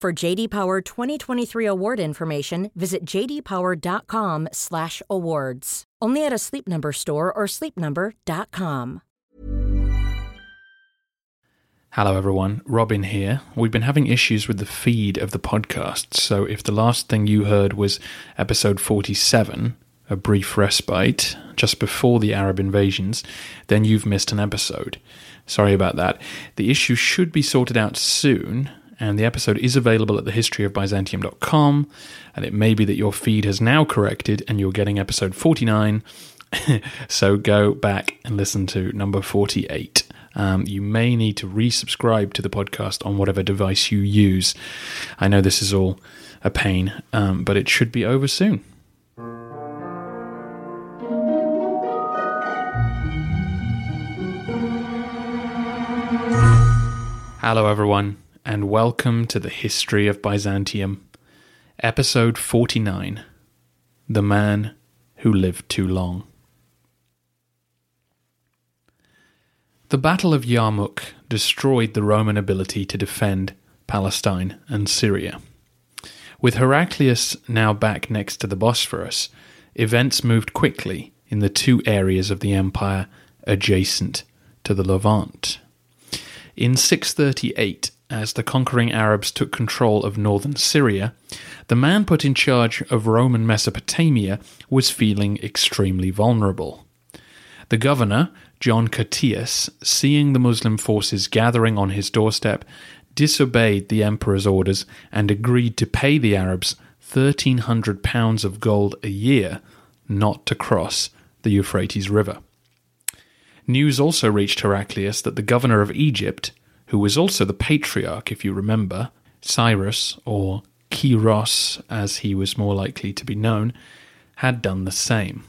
For JD Power 2023 award information, visit jdpower.com/awards. Only at a Sleep Number store or sleepnumber.com. Hello, everyone. Robin here. We've been having issues with the feed of the podcast, so if the last thing you heard was episode 47, a brief respite, just before the Arab invasions, then you've missed an episode. Sorry about that. The issue should be sorted out soon, and the episode is available at thehistoryofbyzantium.com, and it may be that your feed has now corrected and you're getting episode 49. so go back and listen to number 48 um, you may need to resubscribe to the podcast on whatever device you use. I know this is all a pain, um, but it should be over soon. Hello, everyone, and welcome to the History of Byzantium, Episode 49 The Man Who Lived Too Long. The Battle of Yarmouk destroyed the Roman ability to defend Palestine and Syria. With Heraclius now back next to the Bosphorus, events moved quickly in the two areas of the empire adjacent to the Levant. In 638, as the conquering Arabs took control of northern Syria, the man put in charge of Roman Mesopotamia was feeling extremely vulnerable. The governor, John Curtius, seeing the Muslim forces gathering on his doorstep, disobeyed the emperor's orders and agreed to pay the Arabs 1,300 pounds of gold a year not to cross the Euphrates River. News also reached Heraclius that the governor of Egypt, who was also the patriarch, if you remember, Cyrus, or Kyros as he was more likely to be known, had done the same.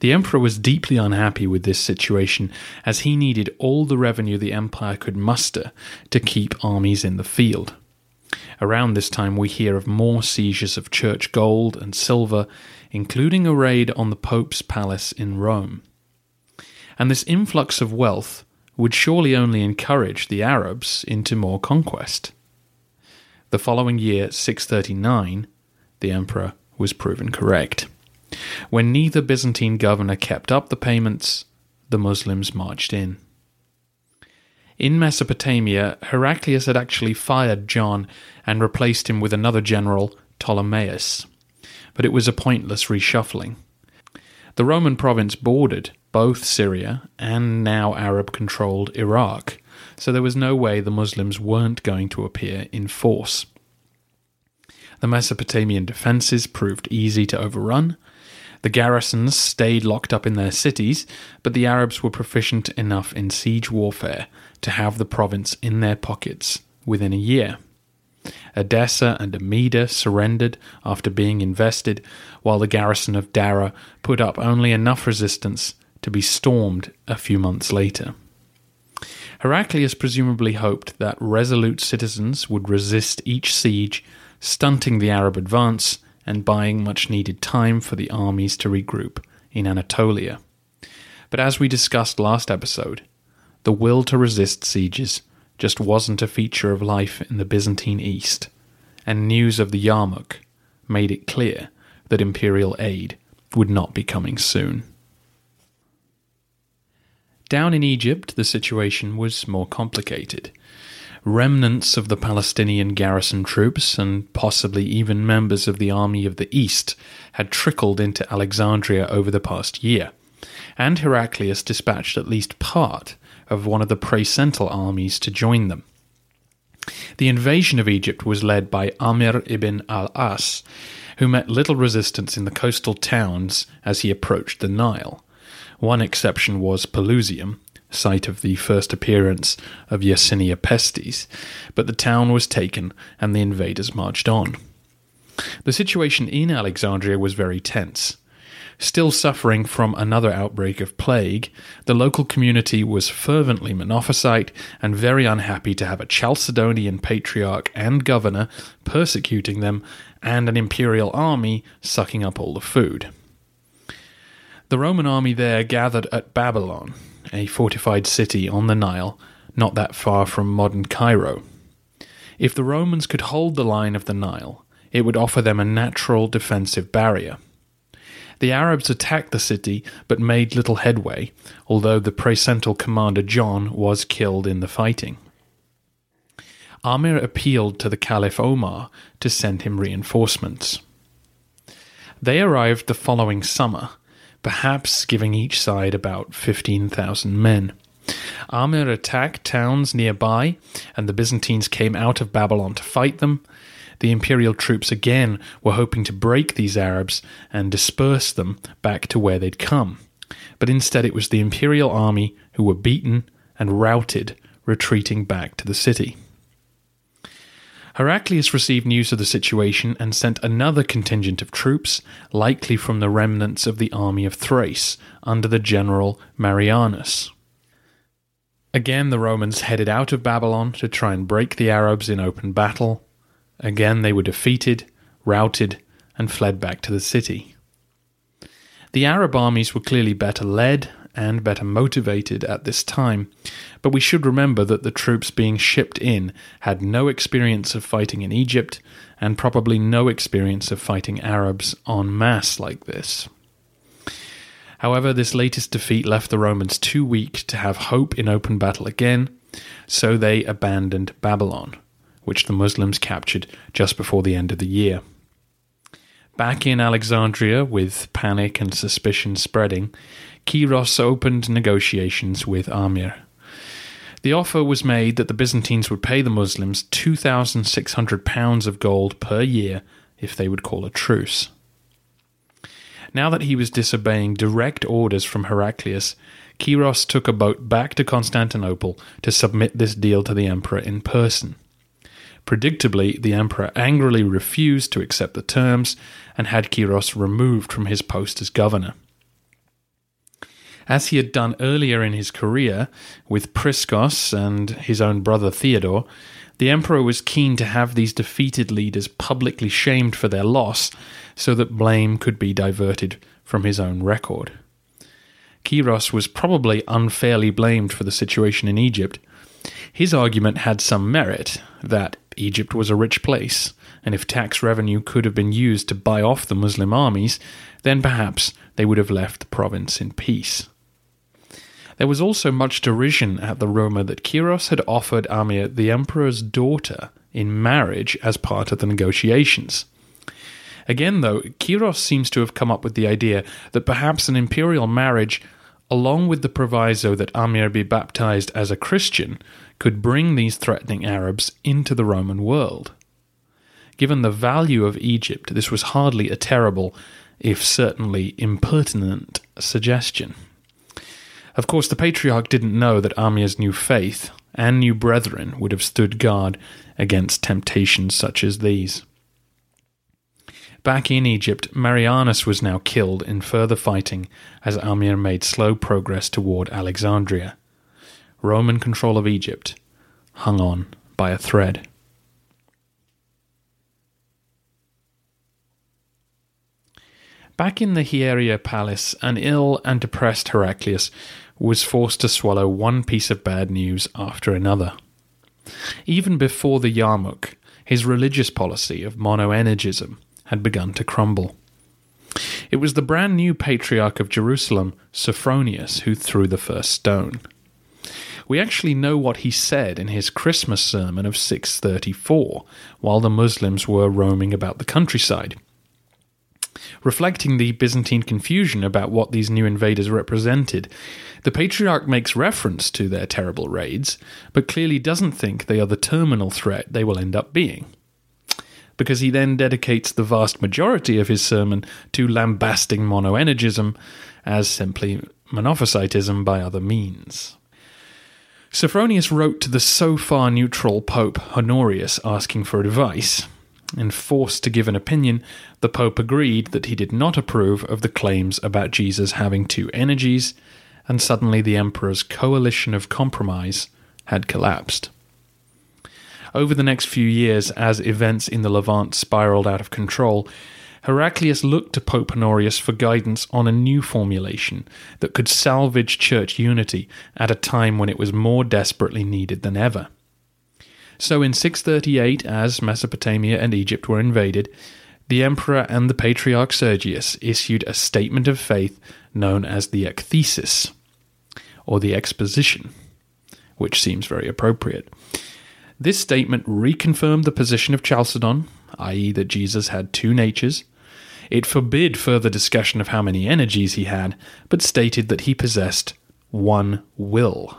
The emperor was deeply unhappy with this situation, as he needed all the revenue the empire could muster to keep armies in the field. Around this time, we hear of more seizures of church gold and silver, including a raid on the Pope's palace in Rome. And this influx of wealth would surely only encourage the Arabs into more conquest. The following year, 639, the emperor was proven correct. When neither Byzantine governor kept up the payments, the Muslims marched in. In Mesopotamia, Heraclius had actually fired John and replaced him with another general, Ptolemaeus. But it was a pointless reshuffling. The Roman province bordered both Syria and now Arab controlled Iraq, so there was no way the Muslims weren't going to appear in force. The Mesopotamian defences proved easy to overrun, the garrisons stayed locked up in their cities, but the Arabs were proficient enough in siege warfare to have the province in their pockets within a year. Edessa and Amida surrendered after being invested, while the garrison of Dara put up only enough resistance to be stormed a few months later. Heraclius presumably hoped that resolute citizens would resist each siege, stunting the Arab advance and buying much needed time for the armies to regroup in Anatolia. But as we discussed last episode, the will to resist sieges just wasn't a feature of life in the Byzantine East, and news of the Yarmouk made it clear that imperial aid would not be coming soon. Down in Egypt, the situation was more complicated. remnants of the Palestinian garrison troops and possibly even members of the Army of the East had trickled into Alexandria over the past year, and Heraclius dispatched at least part of one of the praesental armies to join them. The invasion of Egypt was led by Amir ibn al As, who met little resistance in the coastal towns as he approached the Nile. One exception was Pelusium, site of the first appearance of Yersinia pestis, but the town was taken and the invaders marched on. The situation in Alexandria was very tense. Still suffering from another outbreak of plague, the local community was fervently Monophysite and very unhappy to have a Chalcedonian patriarch and governor persecuting them and an imperial army sucking up all the food. The Roman army there gathered at Babylon, a fortified city on the Nile, not that far from modern Cairo. If the Romans could hold the line of the Nile, it would offer them a natural defensive barrier. The Arabs attacked the city but made little headway, although the praesental commander John was killed in the fighting. Amir appealed to the Caliph Omar to send him reinforcements. They arrived the following summer, perhaps giving each side about 15,000 men. Amir attacked towns nearby, and the Byzantines came out of Babylon to fight them. The imperial troops again were hoping to break these Arabs and disperse them back to where they'd come. But instead, it was the imperial army who were beaten and routed, retreating back to the city. Heraclius received news of the situation and sent another contingent of troops, likely from the remnants of the army of Thrace, under the general Marianus. Again, the Romans headed out of Babylon to try and break the Arabs in open battle. Again, they were defeated, routed, and fled back to the city. The Arab armies were clearly better led and better motivated at this time, but we should remember that the troops being shipped in had no experience of fighting in Egypt and probably no experience of fighting Arabs en masse like this. However, this latest defeat left the Romans too weak to have hope in open battle again, so they abandoned Babylon, which the Muslims captured just before the end of the year. Back in Alexandria, with panic and suspicion spreading, Kyros opened negotiations with Amir. The offer was made that the Byzantines would pay the Muslims 2,600 pounds of gold per year if they would call a truce. Now that he was disobeying direct orders from Heraclius, Kyros took a boat back to Constantinople to submit this deal to the emperor in person. Predictably, the emperor angrily refused to accept the terms and had Kyros removed from his post as governor. As he had done earlier in his career with Priscus and his own brother Theodore, the emperor was keen to have these defeated leaders publicly shamed for their loss so that blame could be diverted from his own record. Kyros was probably unfairly blamed for the situation in Egypt. His argument had some merit that Egypt was a rich place, and if tax revenue could have been used to buy off the Muslim armies, then perhaps they would have left the province in peace. There was also much derision at the rumour that Kyros had offered Amir the emperor's daughter in marriage as part of the negotiations. Again, though, Kyros seems to have come up with the idea that perhaps an imperial marriage, along with the proviso that Amir be baptized as a Christian, could bring these threatening Arabs into the Roman world. Given the value of Egypt, this was hardly a terrible, if certainly impertinent, suggestion. Of course, the patriarch didn't know that Amir's new faith and new brethren would have stood guard against temptations such as these. Back in Egypt, Marianus was now killed in further fighting as Amir made slow progress toward Alexandria. Roman control of Egypt hung on by a thread. Back in the Hieria palace, an ill and depressed Heraclius was forced to swallow one piece of bad news after another. Even before the Yarmouk, his religious policy of monoenergism had begun to crumble. It was the brand new patriarch of Jerusalem, Sophronius, who threw the first stone. We actually know what he said in his Christmas sermon of 634 while the Muslims were roaming about the countryside. Reflecting the Byzantine confusion about what these new invaders represented, the Patriarch makes reference to their terrible raids, but clearly doesn't think they are the terminal threat they will end up being. Because he then dedicates the vast majority of his sermon to lambasting monoenergism as simply Monophysitism by other means. Sophronius wrote to the so far neutral Pope Honorius asking for advice, and forced to give an opinion, the Pope agreed that he did not approve of the claims about Jesus having two energies, and suddenly the Emperor's coalition of compromise had collapsed. Over the next few years, as events in the Levant spiraled out of control, Heraclius looked to Pope Honorius for guidance on a new formulation that could salvage church unity at a time when it was more desperately needed than ever. So in 638, as Mesopotamia and Egypt were invaded, the emperor and the patriarch Sergius issued a statement of faith known as the Ekthesis, or the Exposition, which seems very appropriate. This statement reconfirmed the position of Chalcedon, i.e., that Jesus had two natures, it forbid further discussion of how many energies he had, but stated that he possessed one will.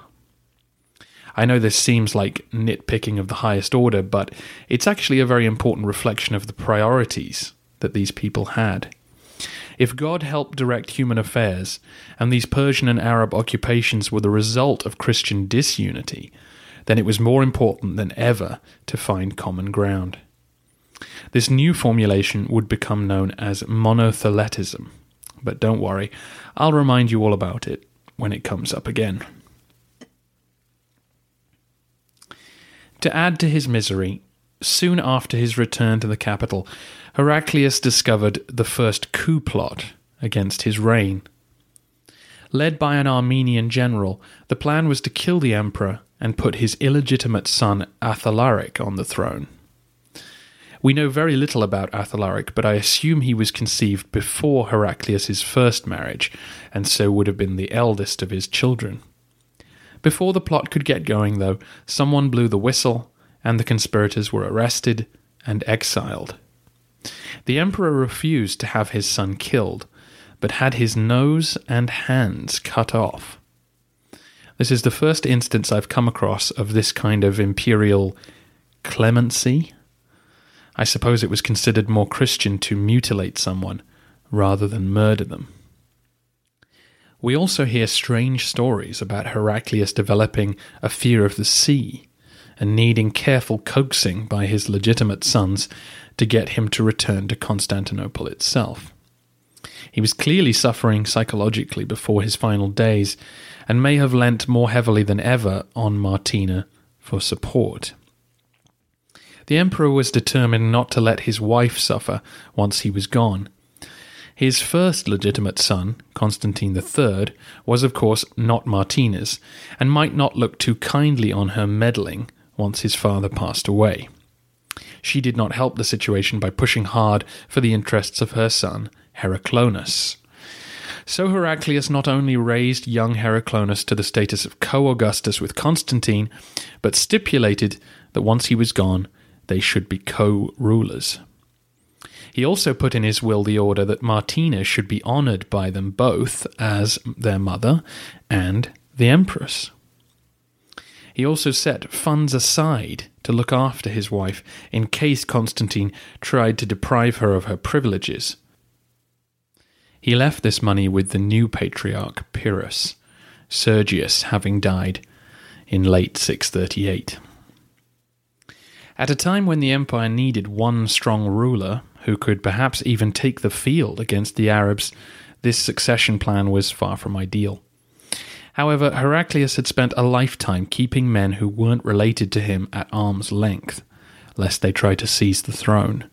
I know this seems like nitpicking of the highest order, but it's actually a very important reflection of the priorities that these people had. If God helped direct human affairs, and these Persian and Arab occupations were the result of Christian disunity, then it was more important than ever to find common ground. This new formulation would become known as monotheletism. But don't worry, I'll remind you all about it when it comes up again. To add to his misery, soon after his return to the capital, Heraclius discovered the first coup plot against his reign. Led by an Armenian general, the plan was to kill the emperor and put his illegitimate son Athalaric on the throne. We know very little about Athalaric, but I assume he was conceived before Heraclius's first marriage, and so would have been the eldest of his children. Before the plot could get going, though, someone blew the whistle, and the conspirators were arrested and exiled. The emperor refused to have his son killed, but had his nose and hands cut off. This is the first instance I've come across of this kind of imperial clemency I suppose it was considered more Christian to mutilate someone rather than murder them. We also hear strange stories about Heraclius developing a fear of the sea and needing careful coaxing by his legitimate sons to get him to return to Constantinople itself. He was clearly suffering psychologically before his final days and may have lent more heavily than ever on Martina for support. The emperor was determined not to let his wife suffer once he was gone. His first legitimate son, Constantine III, was of course not Martina's, and might not look too kindly on her meddling once his father passed away. She did not help the situation by pushing hard for the interests of her son, Heraclonas. So Heraclius not only raised young Heraclonas to the status of co Augustus with Constantine, but stipulated that once he was gone, they should be co rulers. He also put in his will the order that Martina should be honoured by them both as their mother and the empress. He also set funds aside to look after his wife in case Constantine tried to deprive her of her privileges. He left this money with the new patriarch Pyrrhus, Sergius having died in late 638. At a time when the empire needed one strong ruler who could perhaps even take the field against the Arabs, this succession plan was far from ideal. However, Heraclius had spent a lifetime keeping men who weren't related to him at arm's length, lest they try to seize the throne.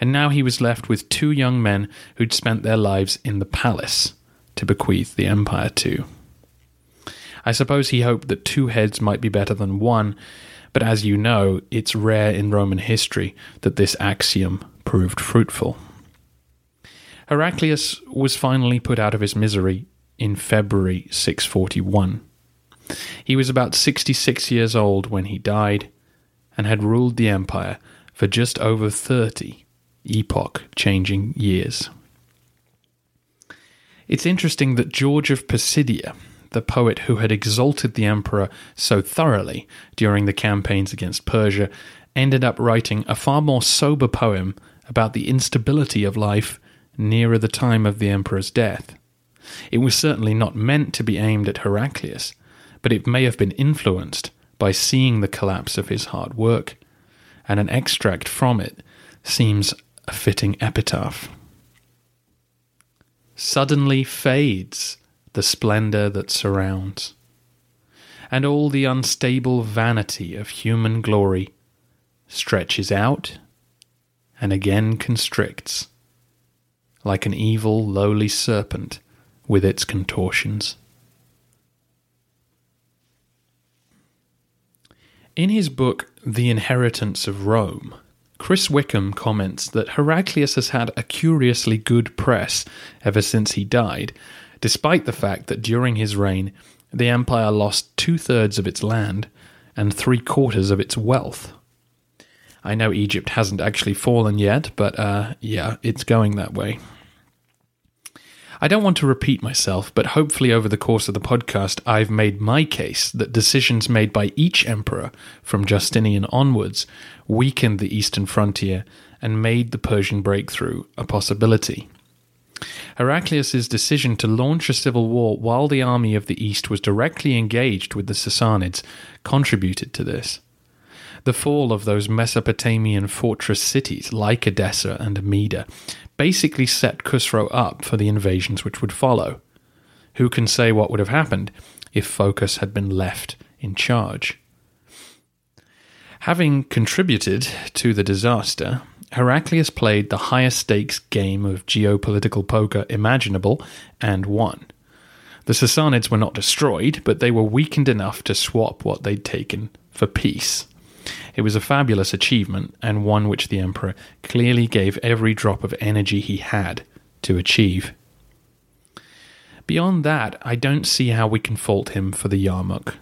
And now he was left with two young men who'd spent their lives in the palace to bequeath the empire to. I suppose he hoped that two heads might be better than one, but as you know, it's rare in Roman history that this axiom proved fruitful. Heraclius was finally put out of his misery in February 641. He was about 66 years old when he died and had ruled the empire for just over 30 epoch changing years. It's interesting that George of Pisidia, the poet who had exalted the emperor so thoroughly during the campaigns against Persia, ended up writing a far more sober poem about the instability of life nearer the time of the emperor's death. It was certainly not meant to be aimed at Heraclius, but it may have been influenced by seeing the collapse of his hard work, and an extract from it seems a fitting epitaph. Suddenly fades the splendour that surrounds, and all the unstable vanity of human glory stretches out and again constricts, like an evil, lowly serpent with its contortions. In his book, The Inheritance of Rome, Chris Wickham comments that Heraclius has had a curiously good press ever since he died, despite the fact that during his reign the empire lost two thirds of its land and three quarters of its wealth. I know Egypt hasn't actually fallen yet, but uh, yeah, it's going that way. I don't want to repeat myself, but hopefully, over the course of the podcast, I've made my case that decisions made by each emperor from Justinian onwards weakened the eastern frontier and made the Persian breakthrough a possibility. Heraclius's decision to launch a civil war while the army of the east was directly engaged with the Sassanids contributed to this. The fall of those Mesopotamian fortress cities like Edessa and Amida basically set Khusro up for the invasions which would follow. Who can say what would have happened if Phocas had been left in charge? Having contributed to the disaster, Heraclius played the highest stakes game of geopolitical poker imaginable and won. The Sassanids were not destroyed, but they were weakened enough to swap what they'd taken for peace. It was a fabulous achievement, and one which the Emperor clearly gave every drop of energy he had to achieve. Beyond that, I don't see how we can fault him for the Yarmouk.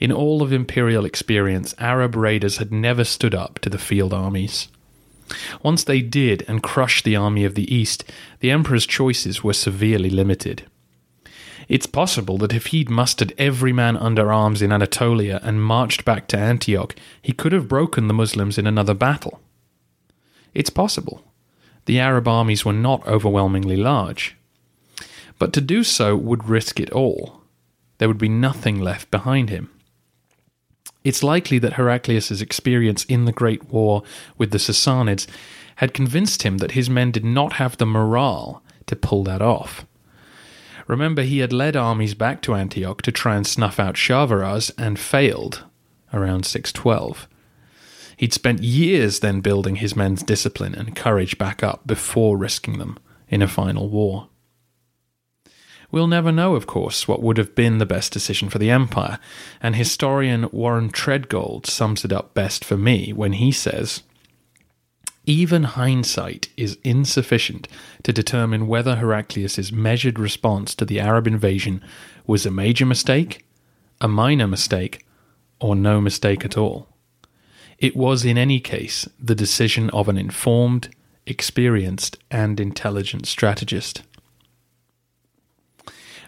In all of imperial experience, Arab raiders had never stood up to the field armies. Once they did and crushed the army of the East, the Emperor's choices were severely limited. It's possible that if he'd mustered every man under arms in Anatolia and marched back to Antioch, he could have broken the Muslims in another battle. It's possible. The Arab armies were not overwhelmingly large. But to do so would risk it all. There would be nothing left behind him. It's likely that Heraclius's experience in the Great War with the Sassanids had convinced him that his men did not have the morale to pull that off. Remember, he had led armies back to Antioch to try and snuff out Sharvaraz and failed around 612. He'd spent years then building his men's discipline and courage back up before risking them in a final war. We'll never know, of course, what would have been the best decision for the Empire, and historian Warren Treadgold sums it up best for me when he says even hindsight is insufficient to determine whether Heraclius's measured response to the Arab invasion was a major mistake, a minor mistake, or no mistake at all. It was, in any case, the decision of an informed, experienced, and intelligent strategist.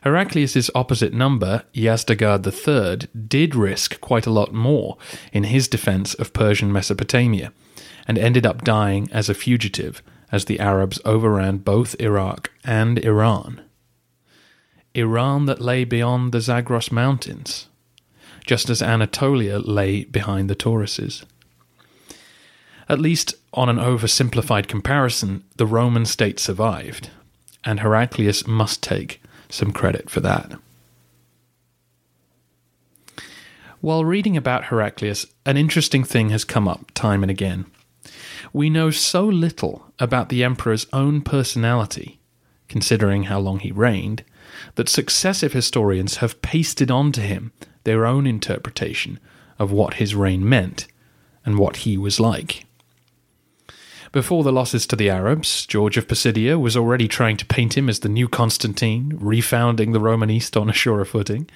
Heraclius's opposite number, Yazdegerd III, did risk quite a lot more in his defense of Persian Mesopotamia and ended up dying as a fugitive as the Arabs overran both Iraq and Iran. Iran that lay beyond the Zagros Mountains, just as Anatolia lay behind the Tauruses. At least on an oversimplified comparison, the Roman state survived, and Heraclius must take some credit for that. While reading about Heraclius, an interesting thing has come up time and again we know so little about the emperor's own personality, considering how long he reigned, that successive historians have pasted onto him their own interpretation of what his reign meant and what he was like. Before the losses to the Arabs, George of Pisidia was already trying to paint him as the new Constantine, refounding the Roman East on a surer footing.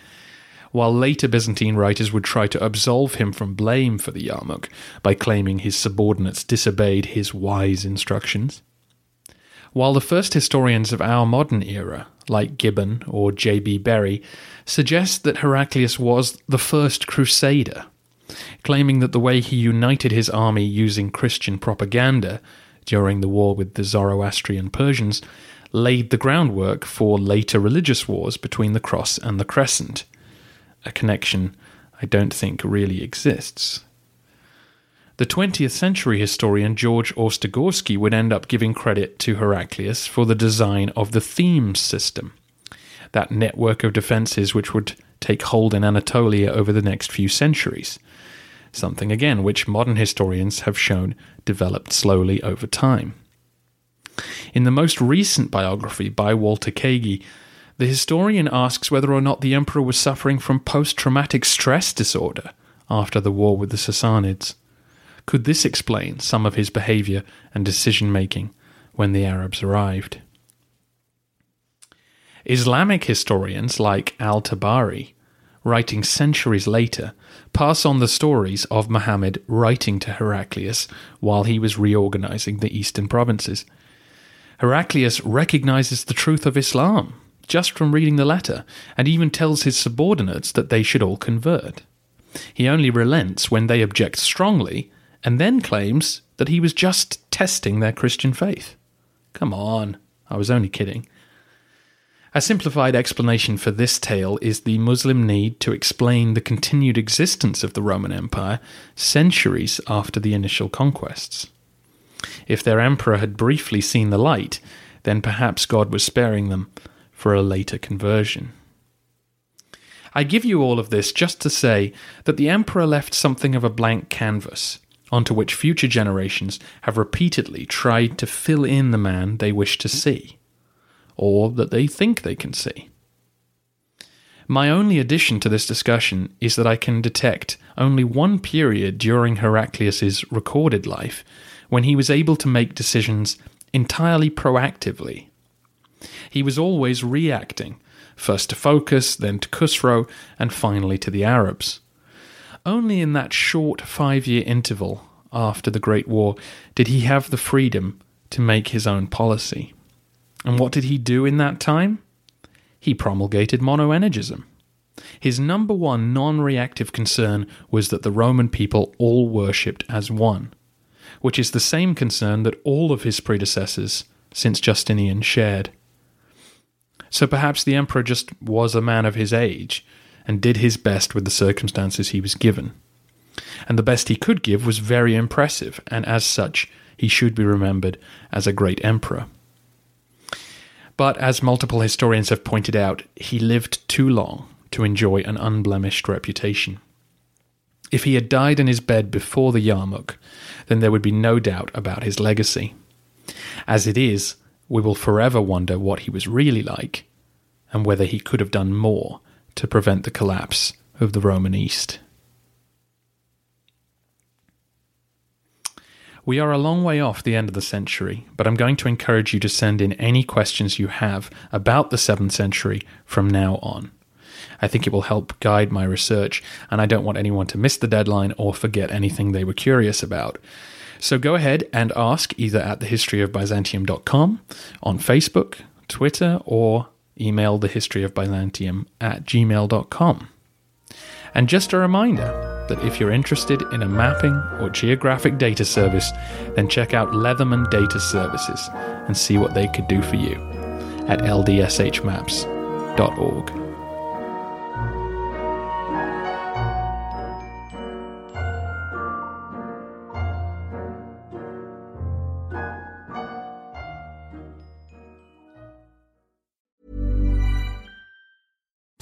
While later Byzantine writers would try to absolve him from blame for the Yarmouk by claiming his subordinates disobeyed his wise instructions. While the first historians of our modern era, like Gibbon or J.B. Bury, suggest that Heraclius was the first crusader, claiming that the way he united his army using Christian propaganda during the war with the Zoroastrian Persians laid the groundwork for later religious wars between the Cross and the Crescent, a connection I don't think really exists. The 20th century historian George Ostrogorsky would end up giving credit to Heraclius for the design of the theme system, that network of defences which would take hold in Anatolia over the next few centuries, something again which modern historians have shown developed slowly over time. In the most recent biography by Walter Kaegi, the historian asks whether or not the emperor was suffering from post traumatic stress disorder after the war with the Sassanids. Could this explain some of his behavior and decision making when the Arabs arrived? Islamic historians like al Tabari, writing centuries later, pass on the stories of Muhammad writing to Heraclius while he was reorganizing the eastern provinces. Heraclius recognizes the truth of Islam just from reading the letter and even tells his subordinates that they should all convert. He only relents when they object strongly and then claims that he was just testing their Christian faith. Come on, I was only kidding. A simplified explanation for this tale is the Muslim need to explain the continued existence of the Roman Empire centuries after the initial conquests. If their emperor had briefly seen the light, then perhaps God was sparing them for a later conversion. I give you all of this just to say that the emperor left something of a blank canvas onto which future generations have repeatedly tried to fill in the man they wish to see, or that they think they can see. My only addition to this discussion is that I can detect only one period during Heraclius's recorded life when he was able to make decisions entirely proactively. He was always reacting, first to Phocas, then to Khusro, and finally to the Arabs. Only in that short five year interval after the Great War did he have the freedom to make his own policy. And what did he do in that time? He promulgated monoenergism. His number one non reactive concern was that the Roman people all worshipped as one, which is the same concern that all of his predecessors since Justinian shared. So perhaps the emperor just was a man of his age and did his best with the circumstances he was given. And the best he could give was very impressive, and as such, he should be remembered as a great emperor. But as multiple historians have pointed out, he lived too long to enjoy an unblemished reputation. If he had died in his bed before the Yarmouk, then there would be no doubt about his legacy. As it is, we will forever wonder what he was really like and whether he could have done more to prevent the collapse of the Roman East. We are a long way off the end of the century, but I'm going to encourage you to send in any questions you have about the 7th century from now on. I think it will help guide my research, and I don't want anyone to miss the deadline or forget anything they were curious about. So go ahead and ask either at thehistoryofbyzantium.com, on Facebook, Twitter, or email thehistoryofbyzantium at gmail.com. And just a reminder that if you're interested in a mapping or geographic data service, then check out Leatherman Data Services and see what they could do for you at ldshmaps.org.